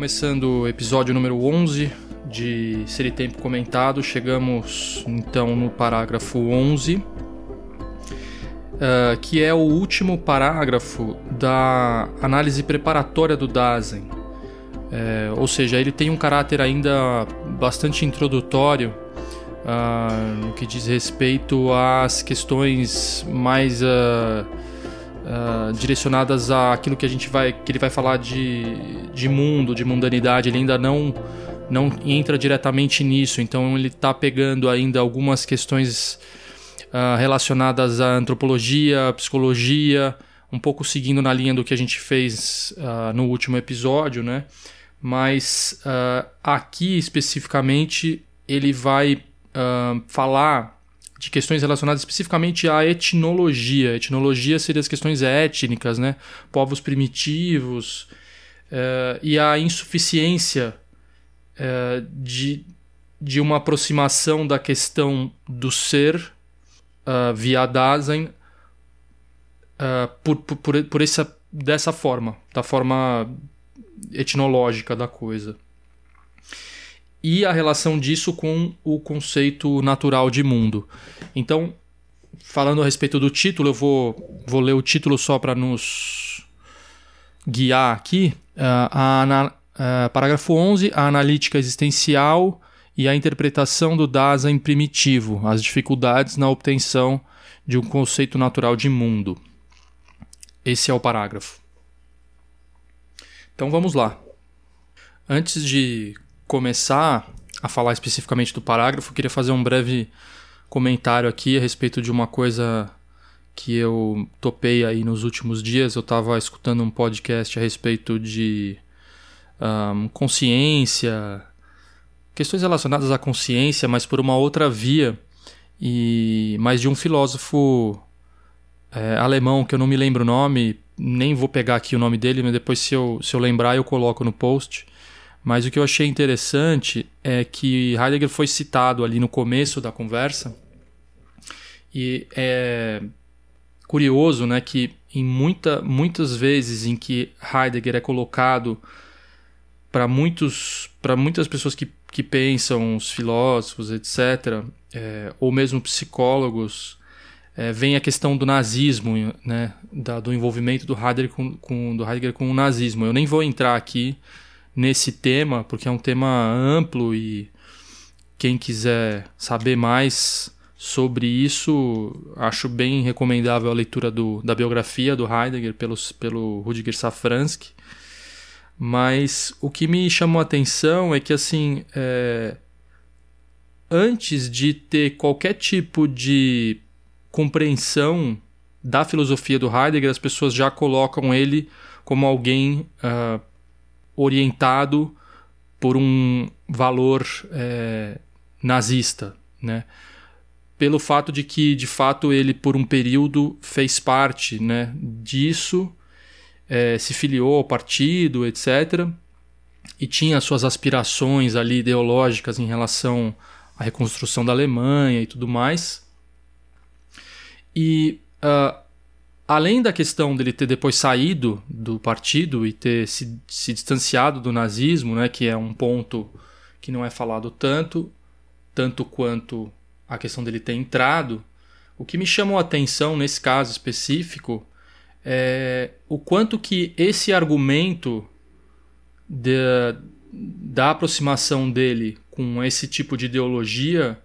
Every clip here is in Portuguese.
Começando o episódio número 11 de Ser e Tempo Comentado, chegamos então no parágrafo 11, uh, que é o último parágrafo da análise preparatória do Dasein. É, ou seja, ele tem um caráter ainda bastante introdutório uh, no que diz respeito às questões mais uh, uh, direcionadas àquilo que a gente vai que ele vai falar de, de mundo, de mundanidade. Ele ainda não não entra diretamente nisso, então ele está pegando ainda algumas questões relacionadas à antropologia, psicologia, um pouco seguindo na linha do que a gente fez no último episódio, né? Mas aqui especificamente ele vai uh, falar de questões relacionadas especificamente à etnologia. Etnologia seria as questões étnicas, né? povos primitivos, uh, e a insuficiência uh, de, de uma aproximação da questão do ser uh, via Dasein por, por, por essa, dessa forma, da forma etnológica da coisa e a relação disso com o conceito natural de mundo. Então, falando a respeito do título, eu vou, vou ler o título só para nos guiar aqui. Uh, a, uh, parágrafo 11, a analítica existencial e a interpretação do Dasein primitivo, as dificuldades na obtenção de um conceito natural de mundo. Esse é o parágrafo. Então vamos lá. Antes de começar a falar especificamente do parágrafo, queria fazer um breve comentário aqui a respeito de uma coisa que eu topei aí nos últimos dias. Eu estava escutando um podcast a respeito de um, consciência, questões relacionadas à consciência, mas por uma outra via, e mais de um filósofo é, alemão que eu não me lembro o nome, nem vou pegar aqui o nome dele, mas depois se eu, se eu lembrar eu coloco no post. Mas o que eu achei interessante é que Heidegger foi citado ali no começo da conversa e é curioso, né, que em muita, muitas vezes em que Heidegger é colocado para muitos para muitas pessoas que, que pensam, os filósofos, etc., é, ou mesmo psicólogos, é, vem a questão do nazismo, né, da, do envolvimento do Heidegger com, com, do Heidegger com o nazismo. Eu nem vou entrar aqui nesse tema, porque é um tema amplo e quem quiser saber mais sobre isso, acho bem recomendável a leitura do, da biografia do Heidegger pelos, pelo Rudiger Safransky. Mas o que me chamou a atenção é que, assim, é, antes de ter qualquer tipo de compreensão da filosofia do Heidegger, as pessoas já colocam ele como alguém uh, orientado por um valor é, nazista, né? Pelo fato de que, de fato, ele por um período fez parte, né, disso, é, se filiou ao partido, etc. E tinha suas aspirações ali ideológicas em relação à reconstrução da Alemanha e tudo mais. E uh, além da questão dele ter depois saído do partido e ter se, se distanciado do nazismo, né, que é um ponto que não é falado tanto, tanto quanto a questão dele ter entrado, o que me chamou a atenção nesse caso específico é o quanto que esse argumento de, da aproximação dele com esse tipo de ideologia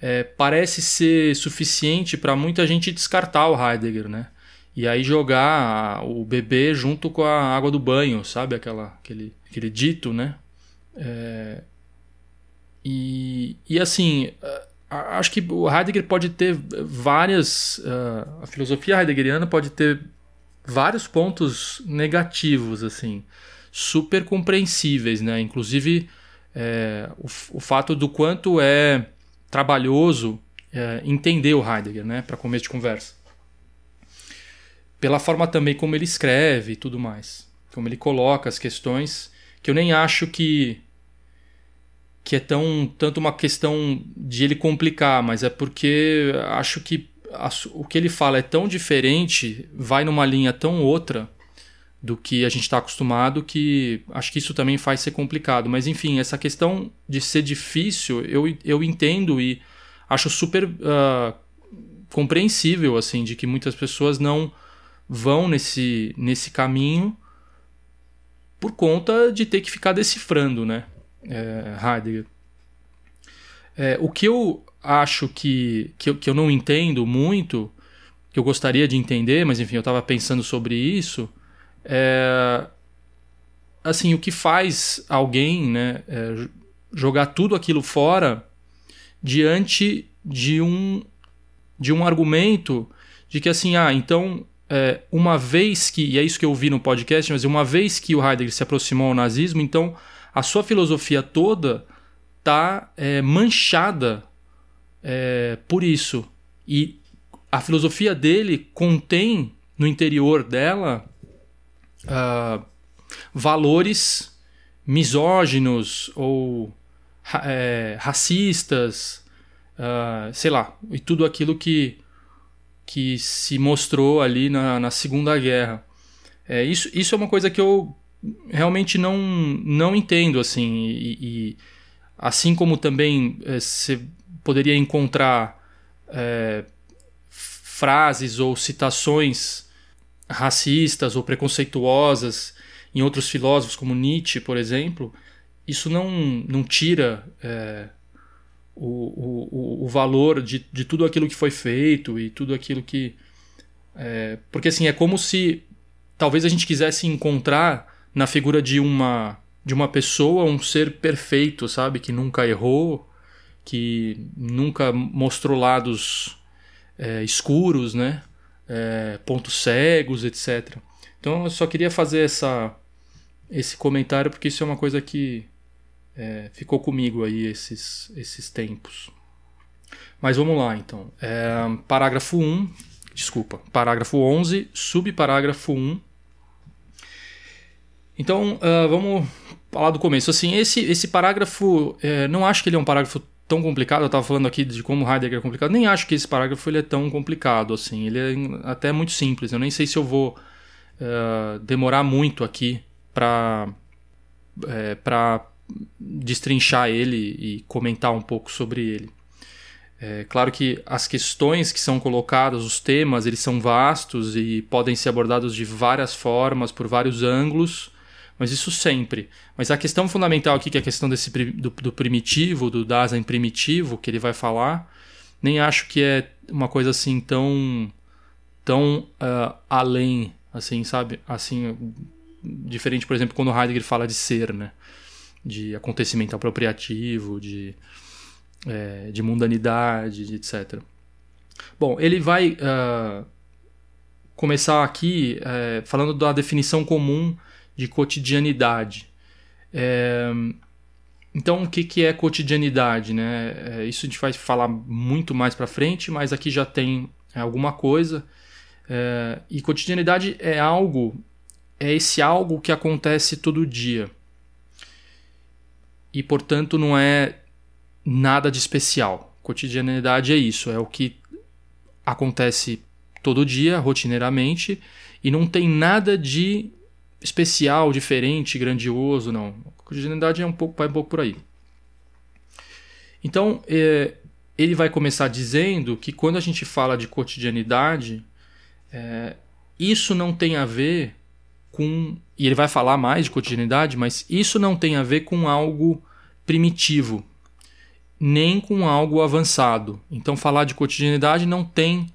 é, parece ser suficiente para muita gente descartar o Heidegger, né? E aí jogar o bebê junto com a água do banho, sabe? Aquela, aquele, aquele dito, né? É, e, e assim, acho que o Heidegger pode ter várias. a filosofia heideggeriana pode ter vários pontos negativos, assim, super compreensíveis, né? Inclusive é, o, o fato do quanto é trabalhoso é, entender o Heidegger, né? Para começo de conversa pela forma também como ele escreve e tudo mais. Como ele coloca as questões, que eu nem acho que que é tão tanto uma questão de ele complicar, mas é porque acho que a, o que ele fala é tão diferente, vai numa linha tão outra do que a gente está acostumado, que acho que isso também faz ser complicado. Mas enfim, essa questão de ser difícil, eu, eu entendo e acho super uh, compreensível, assim, de que muitas pessoas não vão nesse, nesse caminho por conta de ter que ficar decifrando, né, é, Heidegger. É, o que eu acho que, que eu, que, eu, não entendo muito, que eu gostaria de entender, mas enfim, eu estava pensando sobre isso, é, assim, o que faz alguém né, é, jogar tudo aquilo fora diante de um, de um argumento de que assim, ah, então é, uma vez que, e é isso que eu vi no podcast, mas uma vez que o Heidegger se aproximou ao nazismo, então a sua filosofia toda está é, manchada é, por isso. E a filosofia dele contém no interior dela uh, valores misóginos ou é, racistas, uh, sei lá, e tudo aquilo que, que se mostrou ali na, na Segunda Guerra. É, isso, isso é uma coisa que eu realmente não, não entendo, assim, e, e assim como também é, você poderia encontrar é, frases ou citações racistas ou preconceituosas em outros filósofos, como Nietzsche, por exemplo, isso não, não tira é, o, o, o valor de, de tudo aquilo que foi feito e tudo aquilo que. É, porque assim, é como se talvez a gente quisesse encontrar na figura de uma de uma pessoa um ser perfeito, sabe? Que nunca errou, que nunca mostrou lados é, escuros, né? É, pontos cegos, etc. Então eu só queria fazer essa, esse comentário porque isso é uma coisa que é, ficou comigo aí esses, esses tempos. Mas vamos lá então. É, parágrafo 1, desculpa, parágrafo 11, subparágrafo 1. Então uh, vamos falar do começo. Assim, esse, esse parágrafo, é, não acho que ele é um parágrafo tão complicado. Eu estava falando aqui de como Heidegger é complicado. Nem acho que esse parágrafo ele é tão complicado assim. Ele é até muito simples. Eu nem sei se eu vou uh, demorar muito aqui para é, para destrinchar ele e comentar um pouco sobre ele. É claro que as questões que são colocadas, os temas, eles são vastos e podem ser abordados de várias formas, por vários ângulos, mas isso sempre. Mas a questão fundamental aqui, que é a questão desse, do, do primitivo, do Dasein primitivo, que ele vai falar, nem acho que é uma coisa assim tão, tão uh, além, assim, sabe? Assim, diferente, por exemplo, quando Heidegger fala de ser, né? De acontecimento apropriativo, de, é, de mundanidade, de etc. Bom, ele vai uh, começar aqui uh, falando da definição comum de cotidianidade. É, então, o que, que é cotidianidade? Né? É, isso a gente vai falar muito mais para frente, mas aqui já tem alguma coisa. É, e cotidianidade é algo, é esse algo que acontece todo dia e, portanto, não é nada de especial. Cotidianidade é isso, é o que acontece todo dia, rotineiramente, e não tem nada de especial, diferente, grandioso, não. cotidianidade é um pouco, vai um pouco por aí. Então, é, ele vai começar dizendo que quando a gente fala de cotidianidade, é, isso não tem a ver com. E ele vai falar mais de cotidianidade, mas isso não tem a ver com algo primitivo, nem com algo avançado. Então, falar de cotidianidade não tem.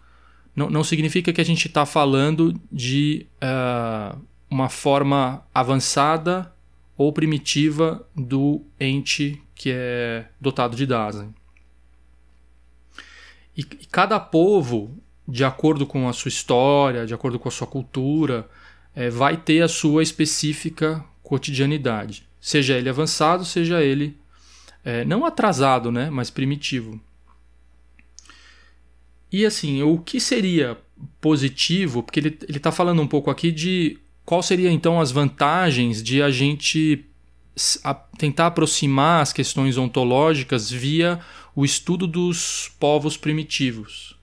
Não, não significa que a gente está falando de uh, uma forma avançada ou primitiva do ente que é dotado de Dasein. E, e cada povo, de acordo com a sua história, de acordo com a sua cultura, é, vai ter a sua específica cotidianidade. Seja ele avançado, seja ele é, não atrasado, né, mas primitivo. E assim, o que seria positivo, porque ele está falando um pouco aqui de qual seria então as vantagens de a gente a tentar aproximar as questões ontológicas via o estudo dos povos primitivos.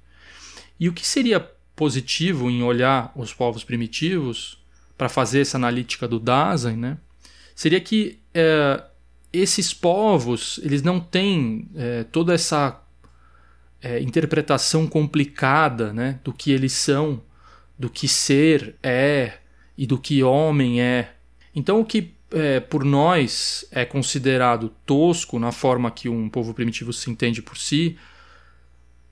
E o que seria positivo em olhar os povos primitivos para fazer essa analítica do Dasein, né, seria que é, esses povos eles não têm é, toda essa é, interpretação complicada né, do que eles são, do que ser é e do que homem é. Então, o que é, por nós é considerado tosco na forma que um povo primitivo se entende por si,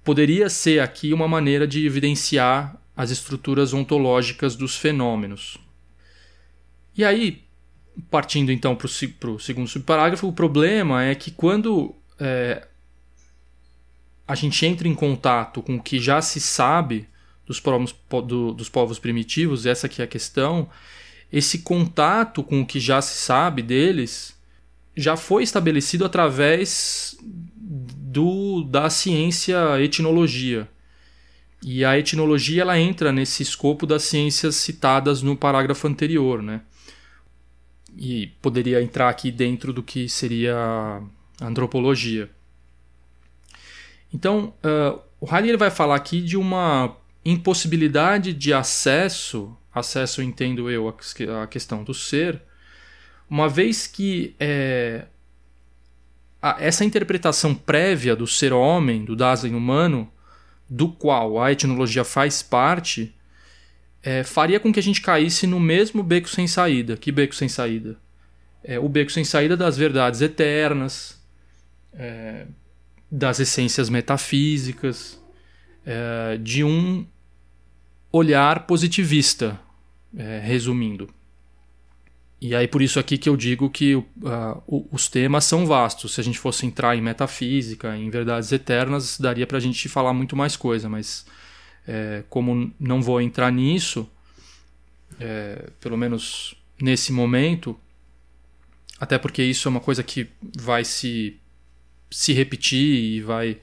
poderia ser aqui uma maneira de evidenciar as estruturas ontológicas dos fenômenos. E aí, partindo então para o segundo subparágrafo, o problema é que quando é, a gente entra em contato com o que já se sabe dos povos, do, dos povos primitivos, essa que é a questão, esse contato com o que já se sabe deles já foi estabelecido através do, da ciência etnologia. E a etnologia ela entra nesse escopo das ciências citadas no parágrafo anterior, né? E poderia entrar aqui dentro do que seria a antropologia. Então, uh, o Heidegger vai falar aqui de uma impossibilidade de acesso, acesso entendo eu a questão do ser, uma vez que é, essa interpretação prévia do ser homem, do Dasein humano, do qual a etnologia faz parte, é, faria com que a gente caísse no mesmo beco sem saída. Que beco sem saída? É, o beco sem saída das verdades eternas, é, das essências metafísicas, é, de um olhar positivista, é, resumindo. E aí por isso aqui que eu digo que uh, os temas são vastos. Se a gente fosse entrar em metafísica, em verdades eternas, daria para a gente falar muito mais coisa, mas é, como não vou entrar nisso, é, pelo menos nesse momento, até porque isso é uma coisa que vai se se repetir e vai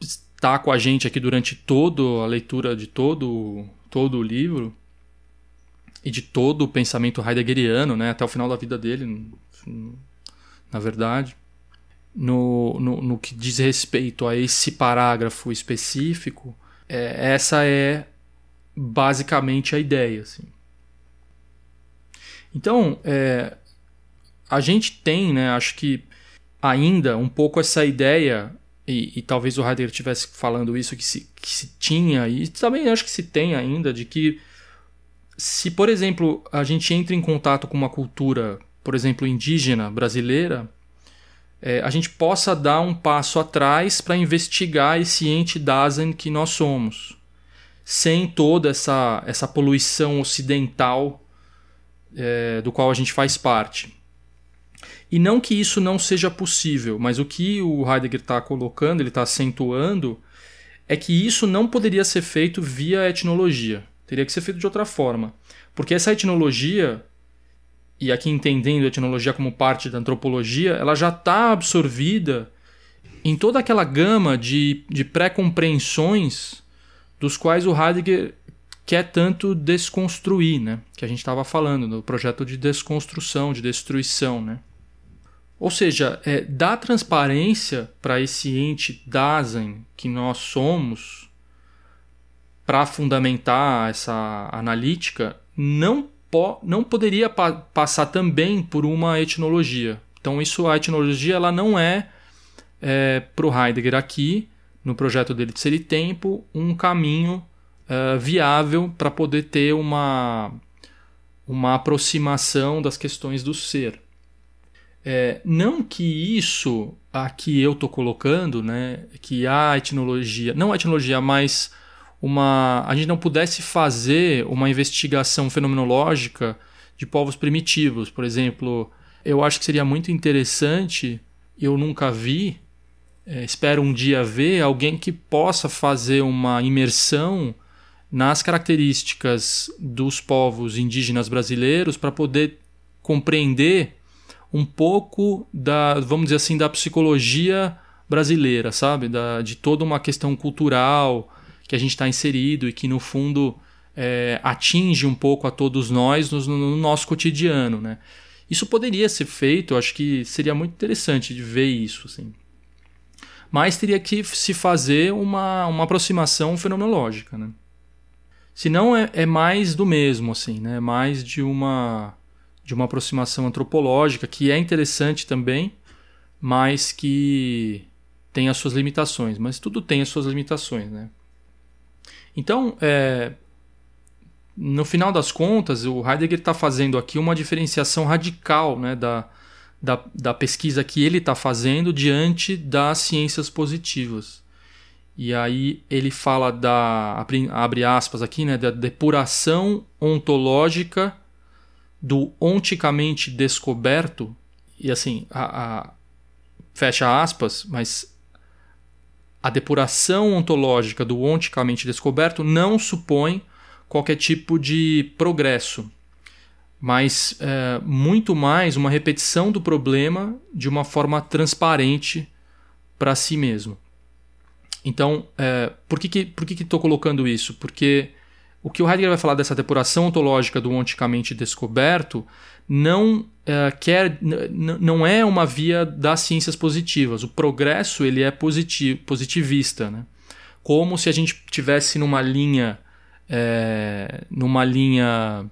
estar com a gente aqui durante toda a leitura de todo, todo o livro e de todo o pensamento heideggeriano, né, até o final da vida dele, na verdade. No, no, no que diz respeito a esse parágrafo específico, é, essa é basicamente a ideia. Assim. Então, é, a gente tem, né, acho que ainda um pouco essa ideia, e, e talvez o Heidegger estivesse falando isso, que se, que se tinha, e também acho que se tem ainda, de que se, por exemplo, a gente entra em contato com uma cultura, por exemplo, indígena brasileira, é, a gente possa dar um passo atrás para investigar esse ente Dasein que nós somos, sem toda essa, essa poluição ocidental é, do qual a gente faz parte. E não que isso não seja possível, mas o que o Heidegger está colocando, ele está acentuando, é que isso não poderia ser feito via etnologia. Teria que ser feito de outra forma. Porque essa etnologia, e aqui entendendo a etnologia como parte da antropologia, ela já está absorvida em toda aquela gama de, de pré-compreensões dos quais o Heidegger quer tanto desconstruir, né? que a gente estava falando, no projeto de desconstrução, de destruição. Né? Ou seja, é, dar transparência para esse ente Dasein que nós somos, para fundamentar essa analítica, não, po não poderia pa passar também por uma etnologia. Então, isso, a etnologia ela não é, é para o Heidegger aqui, no projeto dele de Ser e Tempo, um caminho é, viável para poder ter uma, uma aproximação das questões do ser. É, não que isso aqui eu estou colocando, né, que a etnologia, não a etnologia, mas uma, a gente não pudesse fazer uma investigação fenomenológica de povos primitivos. Por exemplo, eu acho que seria muito interessante, eu nunca vi, é, espero um dia ver, alguém que possa fazer uma imersão nas características dos povos indígenas brasileiros para poder compreender um pouco da, vamos dizer assim, da psicologia brasileira, sabe? Da, de toda uma questão cultural que a gente está inserido e que, no fundo, é, atinge um pouco a todos nós no, no, nosso cotidiano, né? Isso poderia ser feito, acho que seria muito interessante de ver isso, assim. Mas teria que se fazer uma, uma aproximação fenomenológica, né? Senão é, é mais do mesmo, assim, né? Mais de uma de uma aproximação antropológica que é interessante também, mas que tem as suas limitações. Mas tudo tem as suas limitações, né? Então, é, no final das contas, o Heidegger está fazendo aqui uma diferenciação radical né, da, da, da pesquisa que ele está fazendo diante das ciências positivas. E aí ele fala da abre aspas aqui, né, da depuração ontológica do onticamente descoberto e assim a, a, fecha aspas, mas a depuração ontológica do onticamente descoberto não supõe qualquer tipo de progresso, mas é, muito mais uma repetição do problema de uma forma transparente para si mesmo. Então, é, por que estou que, por que que colocando isso? Porque o que o Heidegger vai falar dessa depuração ontológica do onticamente descoberto não é, quer não é uma via das ciências positivas. O progresso ele é positivista, né? como se a gente tivesse numa linha é, numa linha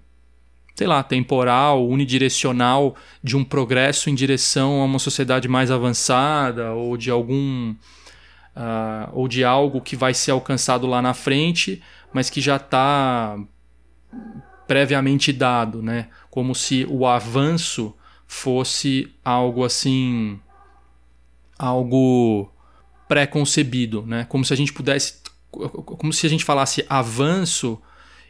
sei lá temporal unidirecional de um progresso em direção a uma sociedade mais avançada ou de algum uh, ou de algo que vai ser alcançado lá na frente, mas que já está previamente dado, né? Como se o avanço fosse algo assim, algo pré-concebido, né? Como se a gente pudesse, como se a gente falasse avanço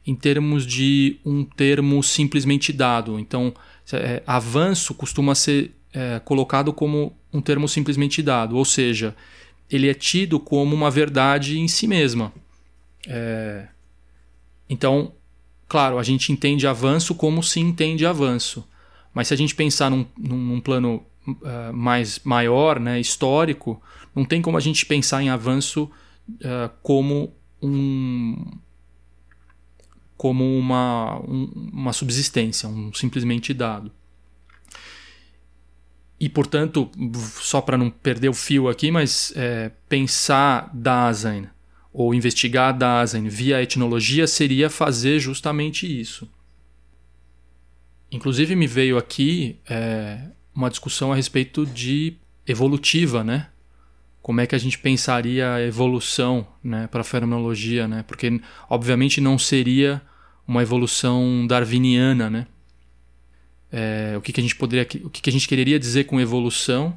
em termos de um termo simplesmente dado. Então, é, avanço costuma ser é, colocado como um termo simplesmente dado, ou seja, ele é tido como uma verdade em si mesma. É... Então, claro, a gente entende avanço como se entende avanço. Mas se a gente pensar num, num plano uh, mais maior, né, histórico, não tem como a gente pensar em avanço uh, como um como uma, um, uma subsistência, um simplesmente dado. E, portanto, só para não perder o fio aqui, mas é, pensar Dasein ou investigar Dasein via etnologia seria fazer justamente isso. Inclusive, me veio aqui é, uma discussão a respeito de evolutiva, né? Como é que a gente pensaria a evolução né, para a fenomenologia, né? Porque, obviamente, não seria uma evolução darwiniana, né? é, o que, que, a gente poderia, o que, que, a gente quereria dizer com evolução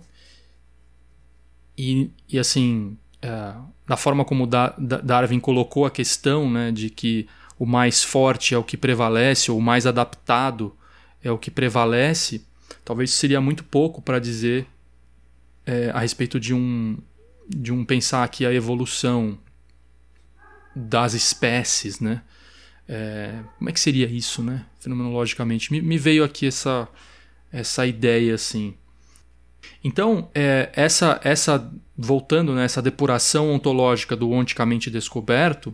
e, e assim é, da forma como da, da Darwin colocou a questão né, de que o mais forte é o que prevalece ou o mais adaptado é o que prevalece talvez seria muito pouco para dizer é, a respeito de um de um pensar aqui a evolução das espécies né é, como é que seria isso, né? Fenomenologicamente. Me, me veio aqui essa, essa ideia assim. Então, é, essa, essa voltando nessa né, depuração ontológica do onticamente descoberto,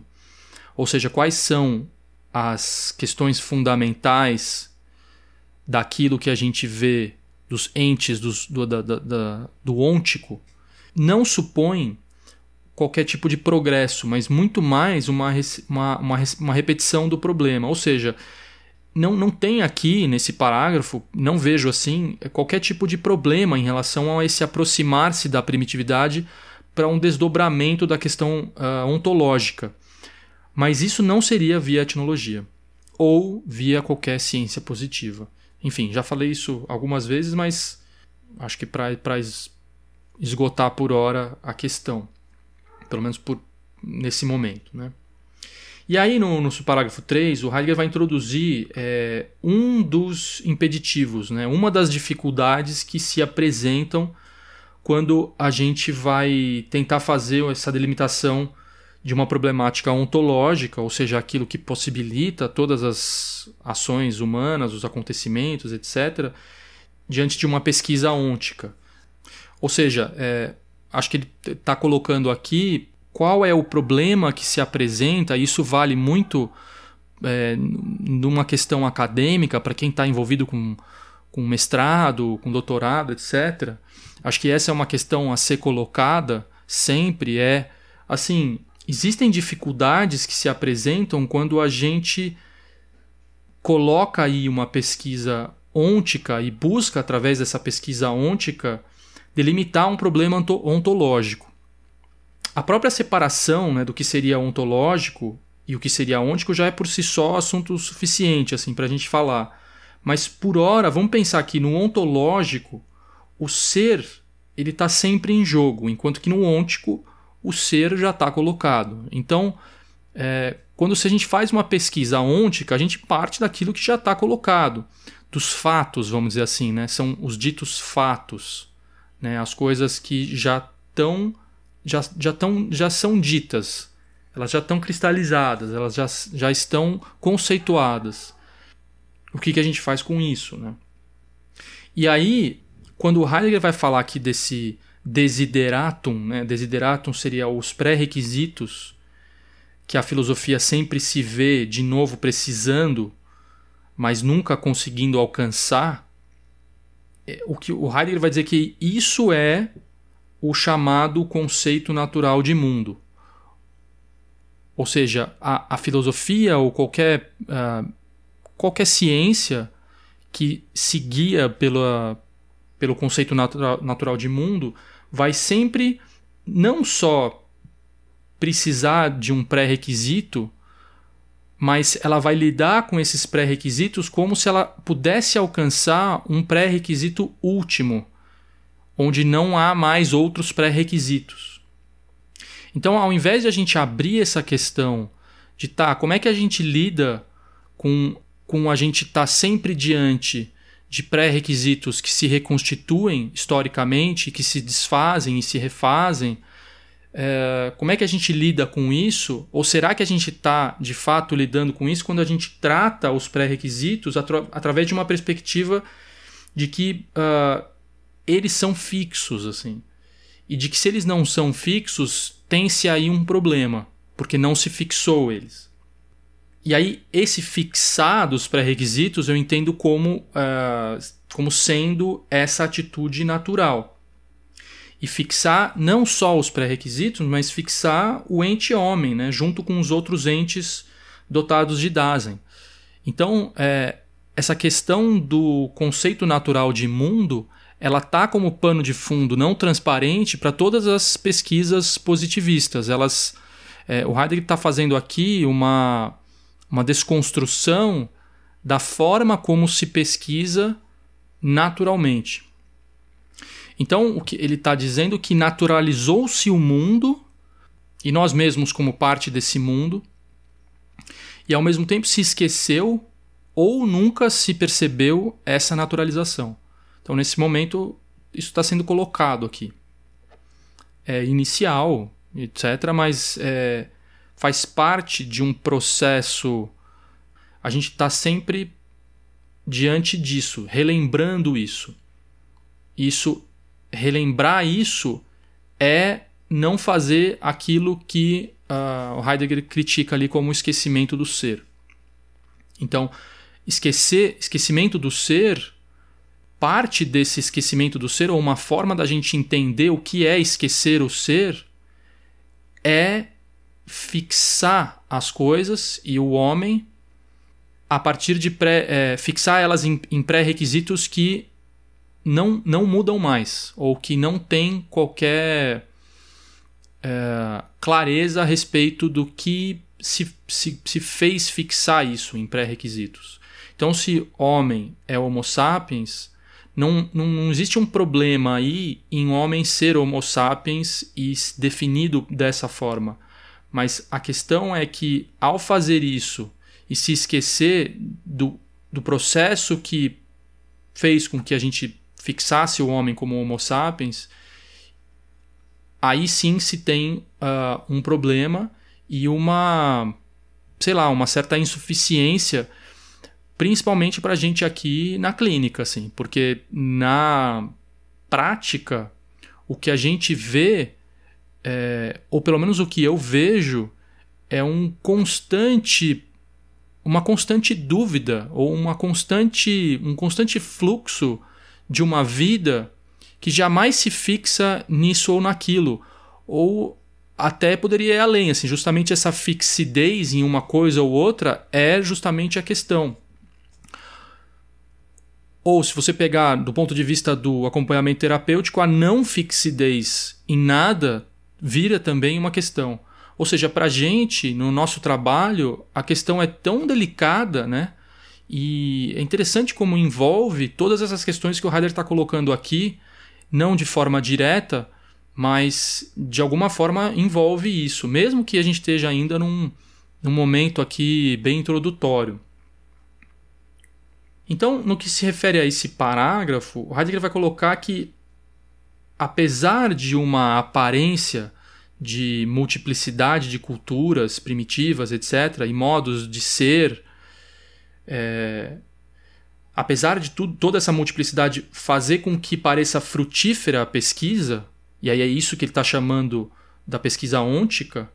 ou seja, quais são as questões fundamentais daquilo que a gente vê dos entes dos, do, da, da, do ôntico, não supõe qualquer tipo de progresso, mas muito mais uma, uma, uma, uma repetição do problema. Ou seja, não, não tem aqui nesse parágrafo, não vejo assim, qualquer tipo de problema em relação a esse aproximar-se da primitividade para um desdobramento da questão uh, ontológica. Mas isso não seria via etnologia ou via qualquer ciência positiva. Enfim, já falei isso algumas vezes, mas acho que para esgotar por hora a questão pelo menos por, nesse momento. Né? E aí, no, no parágrafo 3, o Heidegger vai introduzir é, um dos impeditivos, né? uma das dificuldades que se apresentam quando a gente vai tentar fazer essa delimitação de uma problemática ontológica, ou seja, aquilo que possibilita todas as ações humanas, os acontecimentos, etc., diante de uma pesquisa ôntica. Ou seja, é, acho que ele está colocando aqui qual é o problema que se apresenta, isso vale muito é, numa questão acadêmica, para quem está envolvido com, com mestrado, com doutorado, etc. Acho que essa é uma questão a ser colocada sempre, é assim, existem dificuldades que se apresentam quando a gente coloca aí uma pesquisa ôntica e busca, através dessa pesquisa ôntica, delimitar um problema ontológico. A própria separação né, do que seria ontológico e o que seria ôntico já é por si só assunto suficiente assim para a gente falar. Mas por hora, vamos pensar que no ontológico, o ser ele está sempre em jogo, enquanto que no ôntico o ser já está colocado. Então, é, quando se a gente faz uma pesquisa ôntica, a gente parte daquilo que já está colocado, dos fatos, vamos dizer assim, né? São os ditos fatos, né? As coisas que já estão já, já, tão, já são ditas, elas já estão cristalizadas, elas já, já estão conceituadas. O que, que a gente faz com isso? Né? E aí, quando o Heidegger vai falar aqui desse desideratum, né? desideratum seria os pré-requisitos que a filosofia sempre se vê de novo precisando, mas nunca conseguindo alcançar, é, o que o Heidegger vai dizer que isso é o chamado conceito natural de mundo. Ou seja, a, a filosofia ou qualquer, uh, qualquer ciência que se guia pela, pelo conceito natural, natural de mundo vai sempre não só precisar de um pré-requisito, mas ela vai lidar com esses pré-requisitos como se ela pudesse alcançar um pré-requisito último onde não há mais outros pré-requisitos. Então, ao invés de a gente abrir essa questão de tá, como é que a gente lida com, com a gente estar tá sempre diante de pré-requisitos que se reconstituem historicamente, que se desfazem e se refazem, é, como é que a gente lida com isso? Ou será que a gente está de fato lidando com isso quando a gente trata os pré-requisitos atra através de uma perspectiva de que uh, eles são fixos, assim. E de que se eles não são fixos, tem-se aí um problema, porque não se fixou eles. E aí, esse fixar dos pré-requisitos eu entendo como, uh, como sendo essa atitude natural. E fixar não só os pré-requisitos, mas fixar o ente homem, né, junto com os outros entes dotados de Dasein. Então, é, essa questão do conceito natural de mundo ela tá como pano de fundo não transparente para todas as pesquisas positivistas. Elas, é, o Heidegger está fazendo aqui uma, uma desconstrução da forma como se pesquisa naturalmente. Então, o que ele está dizendo é que naturalizou-se o mundo e nós mesmos como parte desse mundo, e ao mesmo tempo se esqueceu ou nunca se percebeu essa naturalização. Então, nesse momento, isso está sendo colocado aqui. É inicial, etc., mas é, faz parte de um processo. A gente está sempre diante disso, relembrando isso. Isso, relembrar isso é não fazer aquilo que uh, o Heidegger critica ali como esquecimento do ser. Então, esquecer, esquecimento do ser parte desse esquecimento do ser, ou uma forma da gente entender o que é esquecer o ser, é fixar as coisas e o homem a partir de pré, é, fixar elas em, em pré-requisitos que não, não mudam mais, ou que não tem qualquer é, clareza a respeito do que se, se, se fez fixar isso em pré-requisitos. Então, se homem é Homo sapiens, não, não, existe um problema aí em homem ser Homo sapiens e definido dessa forma. Mas a questão é que, ao fazer isso e se esquecer do, do processo que fez com que a gente fixasse o homem como Homo sapiens, aí sim se tem uh, um problema e uma, sei lá, uma certa insuficiência principalmente para a gente aqui na clínica, assim, porque na prática o que a gente vê, é, ou pelo menos o que eu vejo, é um constante, uma constante dúvida ou uma constante, um constante fluxo de uma vida que jamais se fixa nisso ou naquilo, ou até poderia ir além, assim, justamente essa fixidez em uma coisa ou outra é justamente a questão. Ou se você pegar do ponto de vista do acompanhamento terapêutico, a não fixidez em nada vira também uma questão. Ou seja, para a gente, no nosso trabalho, a questão é tão delicada, né? E é interessante como envolve todas essas questões que o Heider está colocando aqui, não de forma direta, mas de alguma forma envolve isso, mesmo que a gente esteja ainda num, num momento aqui bem introdutório. Então, no que se refere a esse parágrafo, Heidegger vai colocar que, apesar de uma aparência de multiplicidade de culturas primitivas, etc., e modos de ser é, apesar de tudo, toda essa multiplicidade fazer com que pareça frutífera a pesquisa, e aí é isso que ele está chamando da pesquisa ôntica,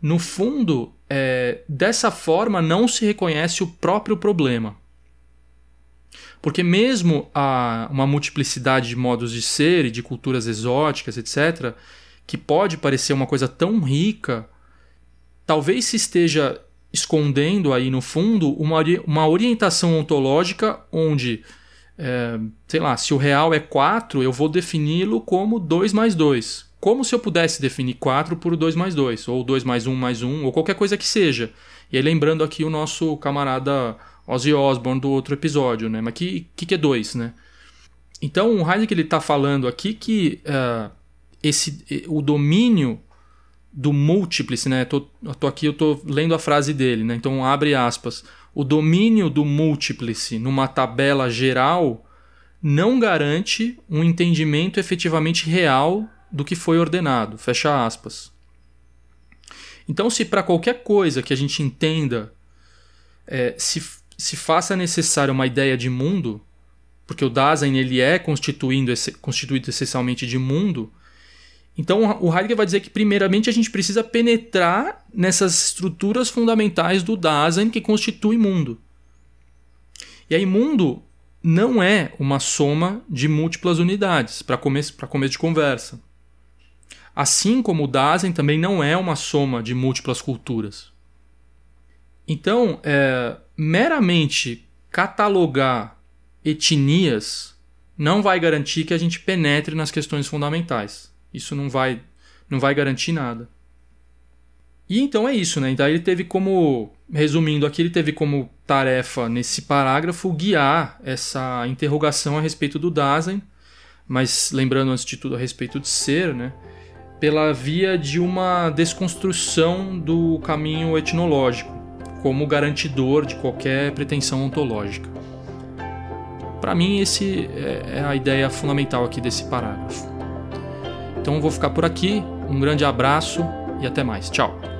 no fundo, é, dessa forma não se reconhece o próprio problema. Porque mesmo a, uma multiplicidade de modos de ser e de culturas exóticas, etc., que pode parecer uma coisa tão rica, talvez se esteja escondendo aí no fundo uma, uma orientação ontológica onde, é, sei lá, se o real é 4, eu vou defini-lo como 2 mais 2. Como se eu pudesse definir 4 por 2 mais 2, ou 2 mais 1 mais 1, ou qualquer coisa que seja. E aí lembrando aqui o nosso camarada Ozzy Osbourne do outro episódio, né? Mas que, que, que é 2, né? Então o Heidegger está falando aqui que uh, esse, o domínio do múltiplice, né? Tô, tô aqui, eu tô lendo a frase dele, né? Então abre aspas. O domínio do múltiplice numa tabela geral não garante um entendimento efetivamente real do que foi ordenado. Fecha aspas. Então, se para qualquer coisa que a gente entenda é, se, se faça necessária uma ideia de mundo, porque o Dasein ele é constituindo, constituído essencialmente de mundo, então o Heidegger vai dizer que primeiramente a gente precisa penetrar nessas estruturas fundamentais do Dasein que constitui mundo. E aí mundo não é uma soma de múltiplas unidades, para começo, começo de conversa. Assim como o Dasein também não é uma soma de múltiplas culturas. Então, é, meramente catalogar etnias não vai garantir que a gente penetre nas questões fundamentais. Isso não vai, não vai garantir nada. E então é isso, né? Então ele teve como, resumindo aqui, ele teve como tarefa nesse parágrafo guiar essa interrogação a respeito do Dasein, mas lembrando antes de tudo a respeito de ser, né? Pela via de uma desconstrução do caminho etnológico, como garantidor de qualquer pretensão ontológica. Para mim, esse é, é a ideia fundamental aqui desse parágrafo. Então vou ficar por aqui. Um grande abraço e até mais. Tchau.